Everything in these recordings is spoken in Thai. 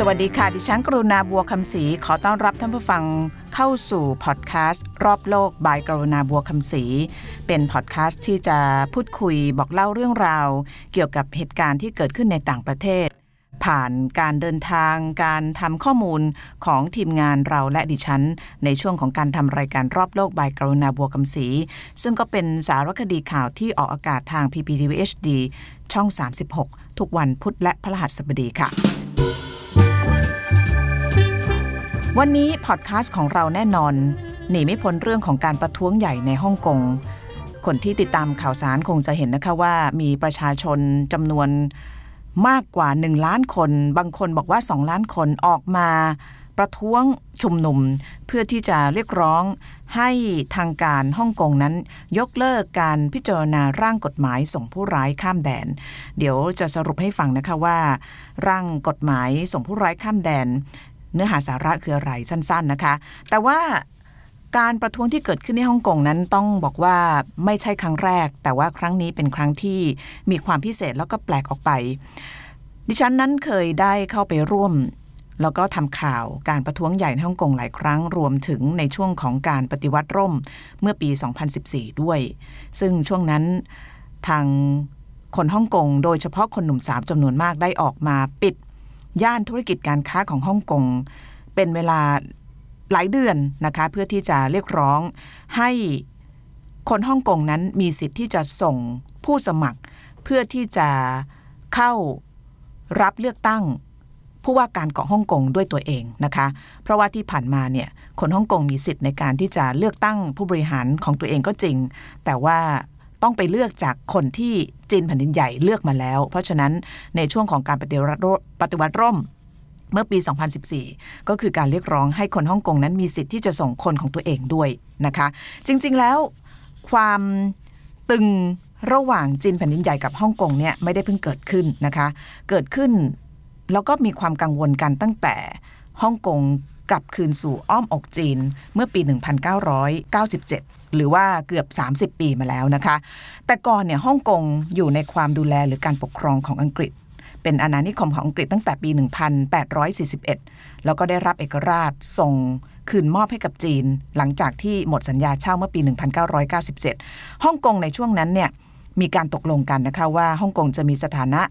สวัสดีค่ะ ดิฉันกรุณาบัวคำศรีขอต้อนรับท่านผู้ฟังเข้าสู่พอดแคสต์รอบโลกบายกรุณาบัวคำศรีเป็นพอดแคสต์ที่จะพูดคุยบอกเล่าเรื่องราว เกี่ยวกับเหตุการณ์ที่เกิดขึ้นในต่างประเทศ ผ่านการเดินทางการทำข้อมูลของทีมงานเราและดิฉัน ในช่วงของการทำรายการรอบโลกบายกรุณาบัวคำศรีซึ่งก็เป็นสารคดีข่าวที่ออกอากาศทาง PPTV HD ช่อง 36 ทุกวันพุธและพฤหัสบดีค่ะ วันนี้พอดแคสต์ของเราแน่นอน หนีไม่พ้นเรื่องของการประท้วงใหญ่ในฮ่องกง คนที่ติดตามข่าวสารคงจะเห็นนะคะว่ามีประชาชนจำนวนมากกว่า 1 ล้านคน บางคนบอกว่า 2 ล้านคนออกมา ประท้วงชุมนุม เพื่อที่จะเรียกร้องให้ทางการฮ่องกงนั้น ยกเลิกการพิจารณาร่างกฎหมายส่งผู้ร้ายข้ามแดน เดี๋ยวจะสรุปให้ฟังนะคะว่า ร่างกฎหมายส่งผู้ร้ายข้ามแดน เนื้อหาสาระคืออะไรสั้นๆนะคะ แต่ว่าการประท้วงที่เกิดขึ้นในฮ่องกงนั้นต้องบอกว่าไม่ใช่ครั้งแรก แต่ว่าครั้งนี้เป็นครั้งที่มีความพิเศษแล้วก็แปลกออกไป ดิฉันนั้นเคยได้เข้าไปร่วม แล้วก็ทำข่าวการประท้วงใหญ่ในฮ่องกงหลายครั้งรวมถึงในช่วงของการปฏิวัติร่มเมื่อปี 2014 ด้วย ซึ่งช่วงนั้นทางคนฮ่องกงโดยเฉพาะคนหนุ่มสาวจำนวนมากได้ออกมาปิด ย่านธุรกิจการค้าของฮ่องกงเป็นเวลาหลายเดือนนะคะเพื่อที่จะเรียกร้องให้คนฮ่องกงนั้นมีสิทธิ์ที่จะส่งผู้สมัคร เพื่อที่จะเข้ารับเลือกตั้งผู้ว่าการเกาะฮ่องกงด้วยตัวเองนะคะ เพราะว่าที่ผ่านมาเนี่ยคนฮ่องกงมีสิทธิ์ในการที่จะเลือกตั้งผู้บริหารของตัวเองก็จริง แต่ว่า ต้องไปเลือกจากคนที่จีนแผ่นดินใหญ่เลือกมาแล้ว เพราะฉะนั้นในช่วงของการปฏิวัติปฏิวัติร่มเมื่อปี 2014 ก็คือการเรียกร้องให้คนฮ่องกงนั้นมีสิทธิ์ที่จะส่งคนของตัวเองด้วยนะคะ จริงๆแล้วความตึงระหว่างจีนแผ่นดินใหญ่กับฮ่องกงเนี่ยไม่ได้เพิ่งเกิดขึ้นนะคะ เกิดขึ้นแล้วก็มีความกังวลกันตั้งแต่ฮ่องกง กลับคืนสู่อ้อมอกจีนเมื่อปี 1997 หรือว่าเกือบ 30 ปีมาแล้วนะคะ แต่ก่อนเนี่ยฮ่องกงอยู่ในความดูแลหรือการปกครองของอังกฤษ เป็นอาณานิคมของอังกฤษตั้งแต่ปี 1841 แล้วก็ได้รับเอกราชส่งคืนมอบให้กับจีน หลังจากที่หมดสัญญาเช่าเมื่อปี 1997 ฮ่องกงในช่วงนั้นเนี่ยมีการตกลงกันนะคะว่าฮ่องกงจะมีสถานะ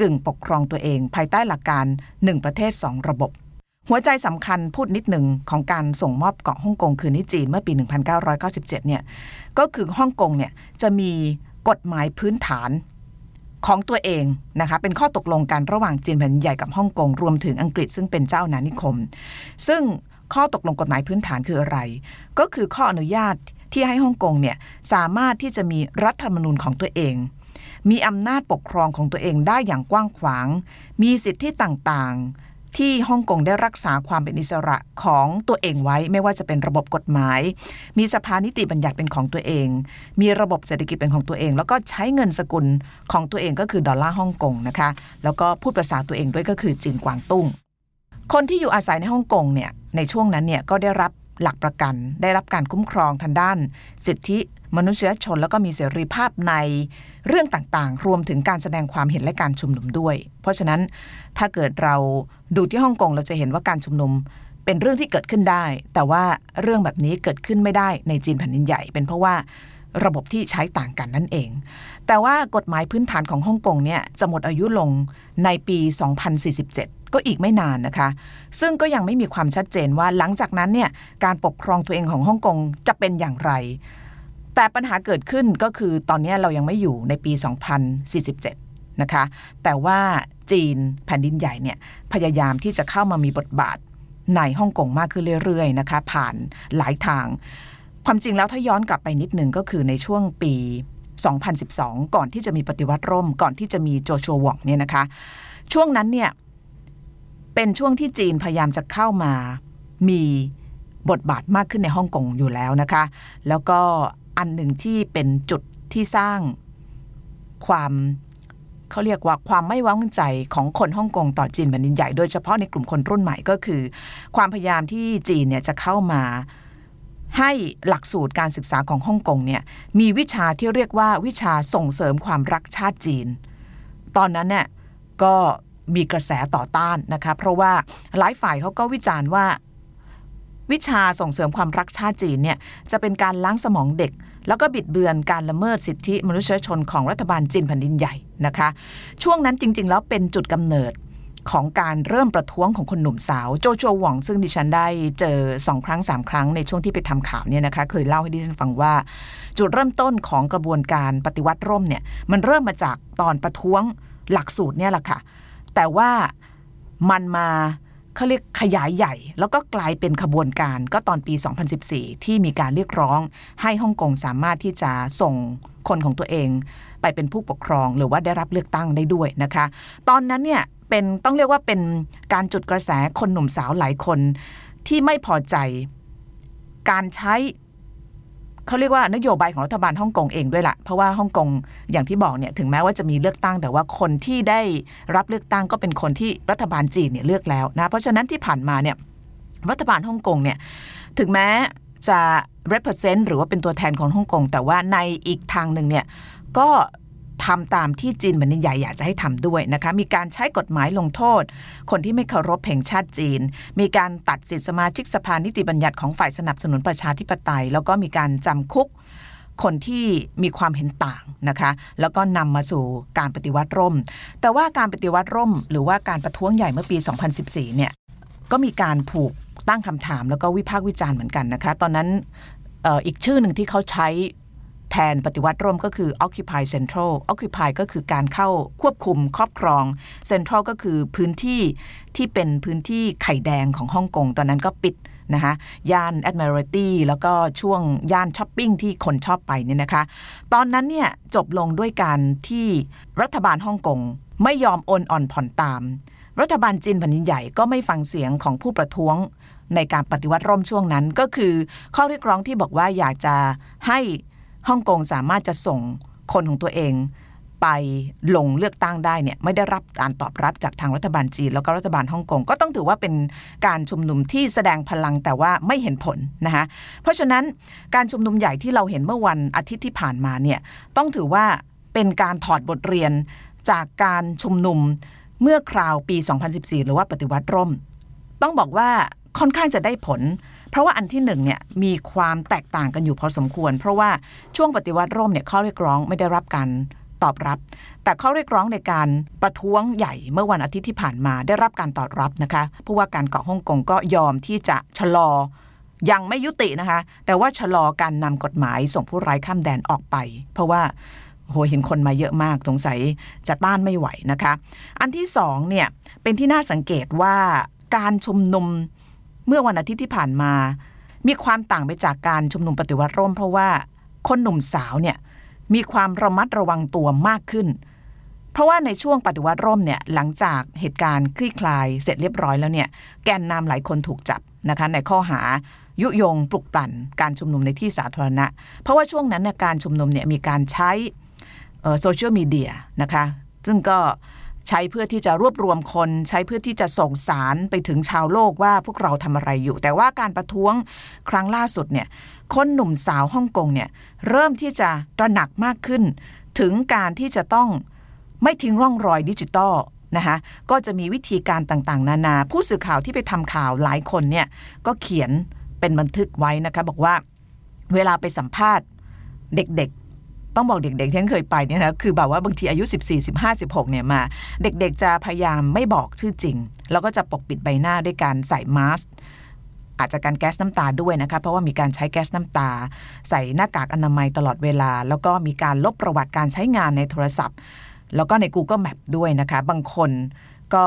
กึ่งปกครองตัวเอง ภายใต้หลักการ 1 ประเทศ 2 ระบบ หัวใจสำคัญพูดนิดหนึ่งของการส่งมอบเกาะฮ่องกงคืนนี้จีนเมื่อปี 1997 เนี่ยก็คือฮ่องกงเนี่ยจะมีกฎหมายพื้นฐานของตัวเองนะคะเป็นข้อตกลงกันระหว่างจีนแผ่นใหญ่กับฮ่องกงรวมถึงอังกฤษซึ่งเป็นเจ้านานิคม ซึ่งข้อตกลงกฎหมายพื้นฐานคืออะไร ก็คือข้ออนุญาตที่ให้ฮ่องกงเนี่ยสามารถที่จะมีรัฐธรรมนูญของตัวเอง มีอำนาจปกครองของตัวเองได้อย่างกว้างขวาง มีสิทธิต่างๆ ที่ฮ่องกงได้รักษาความเป็นอิสระของตัวเองไว้ ไม่ว่าจะเป็นระบบกฎหมาย มีสภานิติบัญญัติเป็นของตัวเอง มีระบบเศรษฐกิจเป็นของตัวเอง แล้วก็ใช้เงินสกุลของตัวเองก็คือดอลลาร์ฮ่องกงนะคะ แล้วก็พูดภาษาตัวเองด้วยก็คือจีนกวางตุ้ง คนที่อยู่อาศัยในฮ่องกงเนี่ยในช่วงนั้นเนี่ยก็ได้รับหลักประกัน ได้รับการคุ้มครองทางด้าน สิทธิ มนุษยชนแล้วก็มีเสรีภาพในเรื่องต่างๆ รวมถึงการแสดงความเห็นและการชุมนุมด้วย เพราะฉะนั้นถ้าเกิดเราดูที่ฮ่องกงเราจะเห็นว่าการชุมนุมเป็นเรื่องที่เกิดขึ้นได้ แต่ว่าเรื่องแบบนี้เกิดขึ้นไม่ได้ในจีนแผ่นดินใหญ่ เป็นเพราะว่าระบบที่ใช้ต่างกันนั่นเอง แต่ว่ากฎหมายพื้นฐานของฮ่องกงเนี่ยจะหมดอายุลงในปี 2047 ก็อีกไม่นานนะคะ ซึ่งก็ยังไม่มีความชัดเจนว่าหลังจากนั้นเนี่ยการปกครองตัวเองของฮ่องกงจะเป็นอย่างไร แต่ปัญหาเกิดขึ้นก็คือตอนนี้เรายังไม่อยู่ในปี 2047 นะคะ แต่ว่าจีนแผ่นดินใหญ่เนี่ยพยายามที่จะเข้ามามีบทบาทในฮ่องกงมากขึ้นเรื่อยๆนะคะ ผ่านหลายทาง ความจริงแล้วถ้าย้อนกลับไปนิดหนึ่งก็คือในช่วงปี 2012 ก่อนที่จะมีปฏิวัติร่ม ก่อนที่จะมีโจชัวหว่องเนี่ยนะคะ ช่วงนั้นเนี่ยเป็นช่วงที่จีนพยายามจะเข้ามามีบทบาทมากขึ้นในฮ่องกงอยู่แล้วนะคะ แล้วก็ อันหนึ่งที่เป็นจุดที่สร้างความเขาเรียกว่าความไม่ไว้วางใจของคนฮ่องกงต่อจีนแผ่นดินใหญ่โดยเฉพาะในกลุ่มคนรุ่นใหม่ก็คือ ความพยายามที่จีนเนี่ยจะเข้ามาให้หลักสูตรการศึกษาของฮ่องกงเนี่ยมีวิชาที่เรียกว่าวิชาส่งเสริมความรักชาติจีน ตอนนั้นเนี่ยก็มีกระแสต่อต้านนะคะเพราะว่าหลายฝ่ายเขาก็วิจารณ์ว่า วิชาส่งเสริมความรักชาติจีนเนี่ยจะเป็นการล้างสมองเด็ก แล้วก็บิดเบือนการละเมิดสิทธิมนุษยชนของรัฐบาลจีนแผ่นดินใหญ่นะคะ ช่วงนั้นจริง ๆ แล้วเป็นจุดกำเนิดของการเริ่มประท้วงของคนหนุ่มสาว โจโจหวงซึ่งดิฉันได้เจอสองครั้งสามครั้งในช่วงที่ไปทำข่าวเนี่ยนะคะเคยเล่าให้ดิฉันฟังว่า จุดเริ่มต้นของกระบวนการปฏิวัติร่มเนี่ยมันเริ่มมาจากตอนประท้วงหลักสูตรเนี่ยแหละค่ะ แต่ว่ามันมา เขาเรียกขยายใหญ่ แล้วก็กลายเป็นขบวนการก็ตอนปี 2014 ที่มีการเรียกร้อง ให้ฮ่องกงสามารถที่จะส่งคนของตัวเอง ไปเป็นผู้ปกครองหรือว่าได้รับเลือกตั้งได้ด้วยนะคะ ตอนนั้นเนี่ยเป็นต้องเรียกว่าเป็นการจุดกระแสคนหนุ่มสาวหลายคนที่ไม่พอใจ การใช้ เขาเรียกว่านโยบายของรัฐบาลฮ่องกงเองด้วยละ่ะเพราะว่าฮ่องกงอย่างที่บอกเนี่ยถึงแม้ว่าจะมีเลือกตั้ง แต่ว่าคนที่ได้รับเลือกตั้งก็เป็นคนที่รัฐบาลจีนเนี่ยเลือกแล้วนะเพราะฉะนั้นที่ผ่านมาเนี่ยรัฐบาลฮ่องกงเนี่ยถึงแม้จะ represent หรือว่าเป็นตัวแทนของฮ่องกงแต่ว่าในอีกทางหนึ่งเนี่ยก็ ทำตามที่จีนแผ่นดินใหญ่อยากจะให้ทำด้วยนะคะ มีการใช้กฎหมายลงโทษ คนที่ไม่เคารพแห่งชาติจีน มีการตัดสิทธิสมาชิกสภานิติบัญญัติของฝ่ายสนับสนุนประชาธิปไตย แล้วก็มีการจำคุกคนที่มีความเห็นต่างนะคะ แล้วก็นำมาสู่การปฏิวัติร่ม แต่ว่าการปฏิวัติร่ม หรือว่าการประท้วงใหญ่เมื่อปี 2014 เนี่ย ก็มีการถูกตั้งคำถามแล้วก็วิพากษ์วิจารณ์เหมือนกันนะคะ ตอนนั้นออีกชื่อหนึ่งที่เขาใช้ แทนปฏิวัติร่วมก็คือ Occupy Central Occupy ก็คือการเข้าควบคุมครอบครอง Central ก็คือพื้นที่ที่เป็นพื้นที่ไข่แดงของฮ่องกง ตอนนั้นก็ปิดนะคะย่าน Admiralty แล้วก็ช่วงย่านช้อปปิ้งที่คนชอบไปเนี่ยนะคะ ตอนนั้นเนี่ยจบลงด้วยการที่รัฐบาลฮ่องกงไม่ยอมโอนอ่อนผ่อนตาม รัฐบาลจีนแผ่นดินใหญ่ก็ไม่ฟังเสียงของผู้ประท้วงในการปฏิวัติร่มช่วงนั้นก็คือข้อเรียกร้องที่บอกว่าอยากจะให้ ฮ่องกงสามารถจะส่งคนของตัวเองไปลงเลือกตั้งได้เนี่ยไม่ได้รับการตอบรับจากทางรัฐบาลจีน แล้วก็รัฐบาลฮ่องกงก็ต้องถือว่าเป็นการชุมนุมที่แสดงพลังแต่ว่าไม่เห็นผลนะคะเพราะฉะนั้นการชุมนุมใหญ่ที่เราเห็นเมื่อวันอาทิตย์ที่ผ่านมาเนี่ยต้องถือว่าเป็นการถอดบทเรียนจากการชุมนุมเมื่อคราวปี 2014 หรือว่าปฏิวัติร่ม ต้องบอกว่าค่อนข้างจะได้ผล เพราะว่าอันที่หนึ่งเนี่ยมีความแตกต่างกันอยู่พอสมควร เพราะว่าช่วงปฏิวัติร่มเนี่ยข้อเรียกร้องไม่ได้รับการตอบรับ แต่ข้อเรียกร้องในการประท้วงใหญ่เมื่อวันอาทิตย์ที่ผ่านมาได้รับการตอบรับนะคะผู้ว่าการเกาะฮ่องกงก็ยอมที่จะชะลอยังไม่ยุตินะคะ แต่ว่าชะลอการนำกฎหมายส่งผู้ร้ายข้ามแดนออกไป เพราะว่าโหเห็นคนมาเยอะมากสงสัยจะต้านไม่ไหวนะคะ อันที่สองเนี่ยเป็นที่น่าสังเกตว่าการชุมนุม เมื่อวันอาทิตย์ที่ผ่านมา มีความต่างไปจากการชุมนุมปฏิวัติร่มเพราะว่าคนหนุ่มสาวเนี่ยมีความระมัดระวังตัวมากขึ้น เพราะว่าในช่วงปฏิวัติร่มเนี่ยหลังจากเหตุการณ์คลี่คลายเสร็จเรียบร้อยแล้วเนี่ยแกนนำหลายคนถูกจับนะคะในข้อหายุยงปลุกปั่นการชุมนุมในที่สาธารณะ เพราะว่าช่วงนั้นการชุมนุมเนี่ยมีการใช้โซเชียลมีเดียนะคะซึ่งก็ ใช้เพื่อที่จะรวบรวมคน ใช้เพื่อที่จะส่งสารไปถึงชาวโลกว่าพวกเราทำอะไรอยู่ แต่ว่าการประท้วงครั้งล่าสุดเนี่ยคนหนุ่มสาวฮ่องกงเนี่ยเริ่มที่จะตระหนักมากขึ้น ถึงการที่จะต้องไม่ทิ้งร่องรอยดิจิตอลนะคะก็จะมีวิธีการต่างๆ นานา ผู้สื่อข่าวที่ไปทำข่าวหลายคนเนี่ยก็เขียนเป็นบันทึกไว้นะคะบอกว่าเวลาไปสัมภาษณ์เด็ก ต้องบอกเด็กๆที่ฉันเคยไปเนี่ยนะคือแบบว่าบางทีอายุ 14 15 16เนี่ยมา เด็กๆจะพยายามไม่บอกชื่อจริง แล้วก็จะปกปิดใบหน้าด้วยการใส่มาสอาจจะการแก๊สน้ำตาด้วยนะคะเพราะว่ามีการใช้แก๊สน้ำตา ใส่หน้ากากอนามัยตลอดเวลา แล้วก็มีการลบประวัติการใช้งานในโทรศัพท์ แล้วก็ใน Google Map ด้วยนะคะ บางคน ก็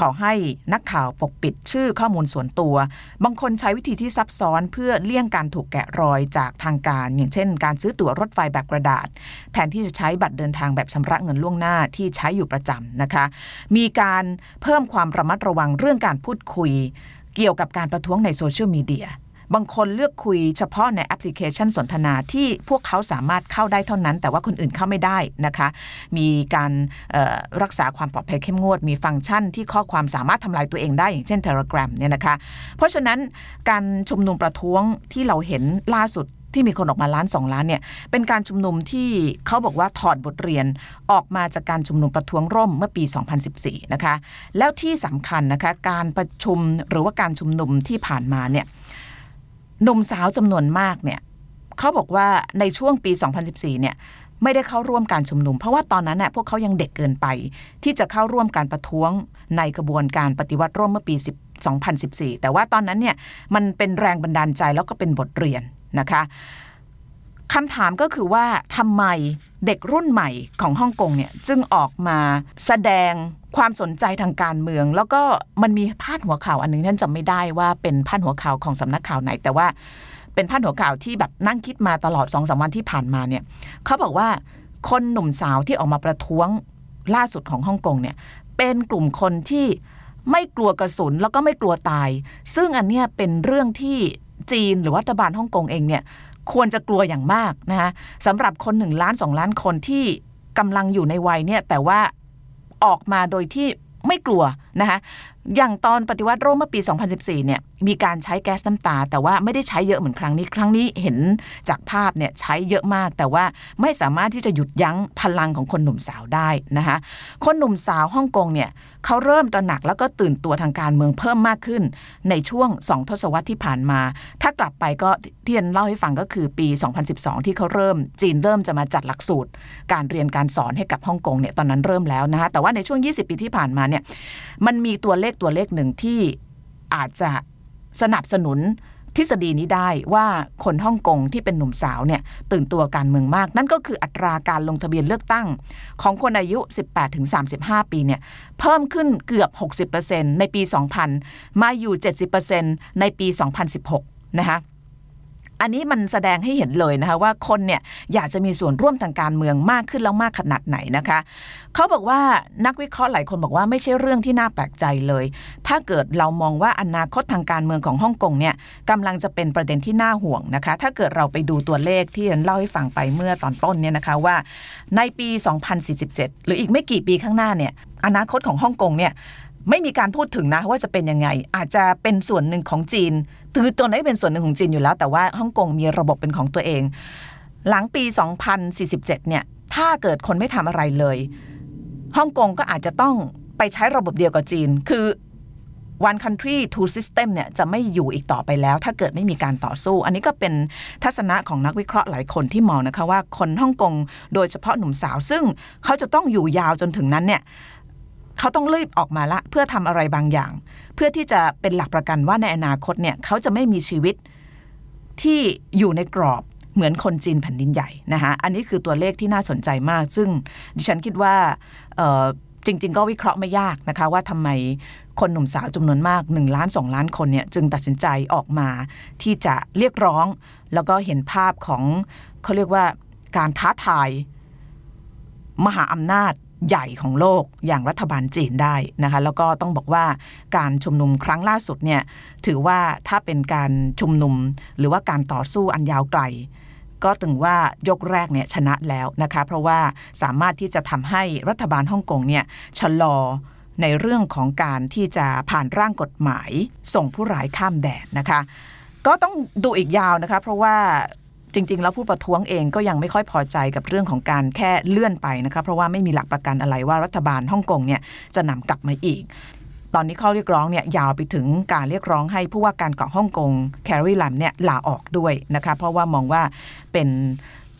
ขอให้นักข่าวปกปิดชื่อข้อมูลส่วนตัว บางคนใช้วิธีที่ซับซ้อนเพื่อเลี่ยงการถูกแกะรอยจากทางการ อย่างเช่น การซื้อตั๋วรถไฟแบบกระดาษ แทนที่จะใช้บัตรเดินทางแบบชำระเงินล่วงหน้าที่ใช้อยู่ประจำนะคะ มีการเพิ่มความระมัดระวังเรื่องการพูดคุย เกี่ยวกับการประท้วงในโซเชียลมีเดีย บางคนเลือกคุยเฉพาะในแอปพลิเคชันสนทนาที่พวกเขาสามารถเข้าได้เท่านั้น แต่ว่าคนอื่นเข้าไม่ได้นะคะ มีการรักษาความปลอดภัยเข้มงวด มีฟังก์ชันที่ข้อความสามารถทำลายตัวเองได้อย่างเช่น Telegram เนี่ยนะคะ เพราะฉะนั้นการชุมนุมประท้วงที่เราเห็นล่าสุดที่มีคนออกมาล้านสองล้านเนี่ยเป็นการชุมนุมที่เขาบอกว่าถอดบทเรียนออกมาจากการชุมนุมประท้วงร่มเมื่อปี 2014 นะคะ แล้วที่สำคัญนะคะการประชุมหรือว่าการชุมนุมที่ผ่านมาเนี่ย หนุ่มสาวจำนวนมากเนี่ยเขาบอกว่าในช่วงปี 2014 เนี่ยไม่ได้เข้าร่วมการชุมนุม เพราะว่าตอนนั้นน่ยพวกเขายังเด็กเกินไป ที่จะเข้าร่วมการประท้วงในกระบวนการปฏิวัติร่มเมื่อปี 2014 แต่ว่าตอนนั้นเนี่ยมันเป็นแรงบันดาลใจแล้วก็เป็นบทเรียนนะคะ คำถามก็คือว่าทำไมเด็กรุ่นใหม่ของฮ่องกงเนี่ยจึงออกมาแสดงความสนใจทางการเมือง แล้วก็มันมีพาดหัวข่าวอันนึงท่านจำไม่ได้ว่าเป็นพาดหัวข่าวของสำนักข่าวไหน แต่ว่าเป็นพาดหัวข่าวที่แบบนั่งคิดมาตลอดสองสาวันที่ผ่านมาเนี่ยเขาบอกว่าคนหนุ่มสาวที่ออกมาประท้วงล่าสุดของฮ่องกงเนี่ยเป็นกลุ่มคนที่ไม่กลัวกระสุนแล้วก็ไม่กลัวตาย ซึ่งอันเนี้ยเป็นเรื่องที่จีนหรือรัฐบาลฮ่องกงเองเนี่ย ควรจะกลัวอย่างมากนะคะสำหรับคนหนึ่งล้านสองล้านคนที่กำลังอยู่ในวัยเนี่ยแต่ว่าออกมาโดยที่ไม่กลัวนะคะอย่างตอนปฏิวัติร่มเมื่อปี 2014 เนี่ยมีการใช้แก๊สน้ำตา แต่ว่าไม่ได้ใช้เยอะเหมือนครั้งนี้ ครั้งนี้เห็นจากภาพเนี่ยใช้เยอะมาก แต่ว่าไม่สามารถที่จะหยุดยั้งพลังของคนหนุ่มสาวได้นะคะคนหนุ่มสาวฮ่องกงเนี่ยเขาเริ่มตระหนักแล้วก็ตื่นตัวทางการเมืองเพิ่มมากขึ้น ในช่วง 2 ทศวรรษที่ผ่านมา ถ้ากลับไปก็ที่นเล่าให้ฟังก็คือปี 2012 ที่เขาเริ่มจีนเริ่มจะมาจัดหลักสูตร การเรียนการสอนให้กับฮ่องกงเนี่ยตอนนั้นเริ่มแล้วนะคะแต่ว่าในช่วง 20 ปีที่ผ่านมาเนี่ยมันมีตัวเลขตัวเลขหนึ่งที่อาจจะสนับสนุนทฤษฎีนี้ได้ว่าคนฮ่องกงที่เป็นหนุ่มสาวเนี่ยตื่นตัวการเมืองมาก นั่นก็คืออัตราการลงทะเบียนเลือกตั้ง ของคนอายุ 18-35 ปีเนี่ยเพิ่มขึ้นเกือบ 60%ในปี 2000 มาอยู่ 70%ในปี 2016 นะคะ อันนี้มันแสดงให้เห็นเลยนะคะว่าคนเนี่ยอยากจะมีส่วนร่วมทางการเมืองมากขึ้นแล้วมากขนาดไหนนะคะเขาบอกว่านักวิเคราะห์หลายคนบอกว่าไม่ใช่เรื่องที่น่าแปลกใจเลย ถ้าเกิดเรามองว่าอนาคตทางการเมืองของฮ่องกงเนี่ยกำลังจะเป็นประเด็นที่น่าห่วงนะคะ ถ้าเกิดเราไปดูตัวเลขที่ฉันเล่าให้ฟังไปเมื่อตอนต้นเนี่ยนะคะว่าในปี 2047 หรืออีกไม่กี่ปีข้างหน้าเนี่ยอนาคตของฮ่องกงเนี่ยไม่มีการพูดถึงนะว่าจะเป็นยังไง อาจจะเป็นส่วนหนึ่งของจีน คือตัวนี้เป็นส่วนหนึ่งของจีนอยู่แล้ว แต่ว่าฮ่องกงมีระบบเป็นของตัวเอง หลังปี 2047 เนี่ย ถ้าเกิดคนไม่ทำอะไรเลยฮ่องกงก็อาจจะต้องไปใช้ระบบเดียวกับจีน คือ one country two system เนี่ยจะไม่อยู่อีกต่อไปแล้ว ถ้าเกิดไม่มีการต่อสู้ อันนี้ก็เป็นทัศนะของนักวิเคราะห์หลายคนที่มองนะคะว่าคนฮ่องกงโดยเฉพาะหนุ่มสาว ซึ่งเขาจะต้องอยู่ยาวจนถึงนั้นเนี่ย เขาต้องรีบออกมาละเพื่อทำอะไรบางอย่าง เพื่อที่จะเป็นหลักประกันว่าในอนาคตเนี่ยเขาจะไม่มีชีวิตที่อยู่ในกรอบเหมือนคนจีนแผ่นดินใหญ่นะคะอันนี้คือตัวเลขที่น่าสนใจมาก ซึ่งดิฉันคิดว่าจริง ๆ ก็วิเคราะห์ไม่ยากนะคะ ว่าทำไมคนหนุ่มสาวจำนวนมาก 1 ล้าน 2 ล้านคนเนี่ยจึงตัดสินใจออกมาที่จะเรียกร้อง แล้วก็เห็นภาพของเขาเรียกว่าการท้าทาย มหาอำนาจ ใหญ่ของโลกอย่างรัฐบาลจีนได้นะคะแล้วก็ต้องบอกว่าการชุมนุมครั้งล่าสุดเนี่ยถือว่าถ้าเป็นการชุมนุมหรือว่าการต่อสู้อันยาวไกล ก็ถึงว่ายกแรกเนี่ยชนะแล้วนะคะเพราะว่าสามารถที่จะทำให้รัฐบาลฮ่องกงเนี่ยชะลอในเรื่องของการที่จะผ่านร่างกฎหมายส่งผู้ร้ายข้ามแดนนะคะ ก็ต้องดูอีกยาวนะคะ เพราะว่า จริง ๆ แล้วผู้ประท้วงเองก็ยังไม่ค่อยพอใจกับเรื่องของการแค่เลื่อนไปนะคะเพราะว่าไม่มีหลักประกันอะไรว่ารัฐบาลฮ่องกงเนี่ยจะนำกลับมาอีก ตอนนี้ข้อเรียกร้องเนี่ยยาวไปถึงการเรียกร้องให้ผู้ว่าการเกาะฮ่องกงแคร์รีลัมเนี่ยลาออกด้วยนะคะเพราะว่ามองว่าเป็น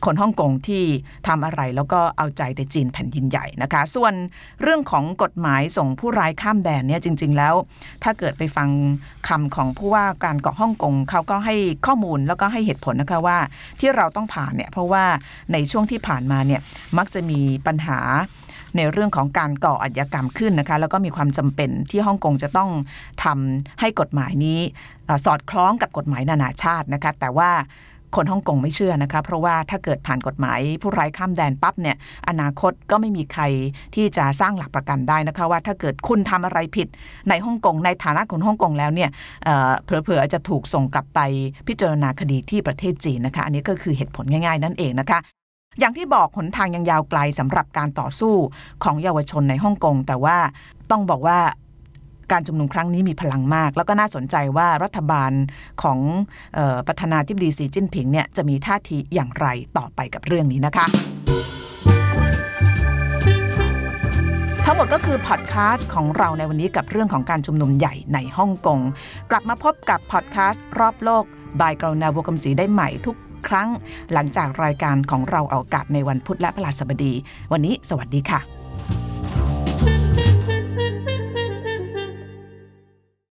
คนฮ่องกงที่ทำอะไรแล้วก็เอาใจแต่จีนแผ่นดินใหญ่นะคะ ส่วนเรื่องของกฎหมายส่งผู้ร้ายข้ามแดนเนี่ยจริง ๆ แล้ว ถ้าเกิดไปฟังคำของผู้ว่าการเกาะฮ่องกงเขาก็ให้ข้อมูลแล้วก็ให้เหตุผลนะคะว่าที่เราต้องผ่านเนี่ยเพราะว่าในช่วงที่ผ่านมาเนี่ยมักจะมีปัญหาในเรื่องของการก่ออาชญากรรมขึ้นนะคะ แล้วก็มีความจำเป็นที่ฮ่องกงจะต้องทำให้กฎหมายนี้สอดคล้องกับกฎหมายนานาชาตินะคะ แต่ว่า คนฮ่องกงไม่เชื่อนะคะ เพราะว่าถ้าเกิดผ่านกฎหมายผู้ไร้ข้ามแดนปั๊บเนี่ยอนาคตก็ไม่มีใครที่จะสร้างหลักประกันได้นะคะ ว่าถ้าเกิดคุณทำอะไรผิดในฮ่องกงในฐานะคนฮ่องกงแล้วเนี่ยเผลอๆจะถูกส่งกลับไปพิจารณาคดีที่ประเทศจีนนะคะ อันนี้ก็คือเหตุผลง่ายๆ นั่นเองนะคะอย่างที่บอกหนทางยังยาวไกลสำหรับการต่อสู้ของเยาวชนในฮ่องกงแต่ว่าต้องบอกว่า การชุมนุมครั้งนี้มีพลังมาก แล้วก็น่าสนใจว่ารัฐบาลของออประธานาธิบดีสีจิ้นผิงเนี่ยจะมีท่าทีอย่างไรต่อไปกับเรื่องนี้นะคะทั้งหมดก็คือพอดแคสต์ของเราในวันนี้กับเรื่องของการชุมนุมใหญ่ในฮ่องกง กลับมาพบกับพอดแคสต์รอบโลก บายกรณาบัวคำศรีได้ใหม่ทุกครั้ง หลังจากรายการของเราเอาอากาศในวันพุธและพฤหัสบดี วันนี้สวัสดีค่ะ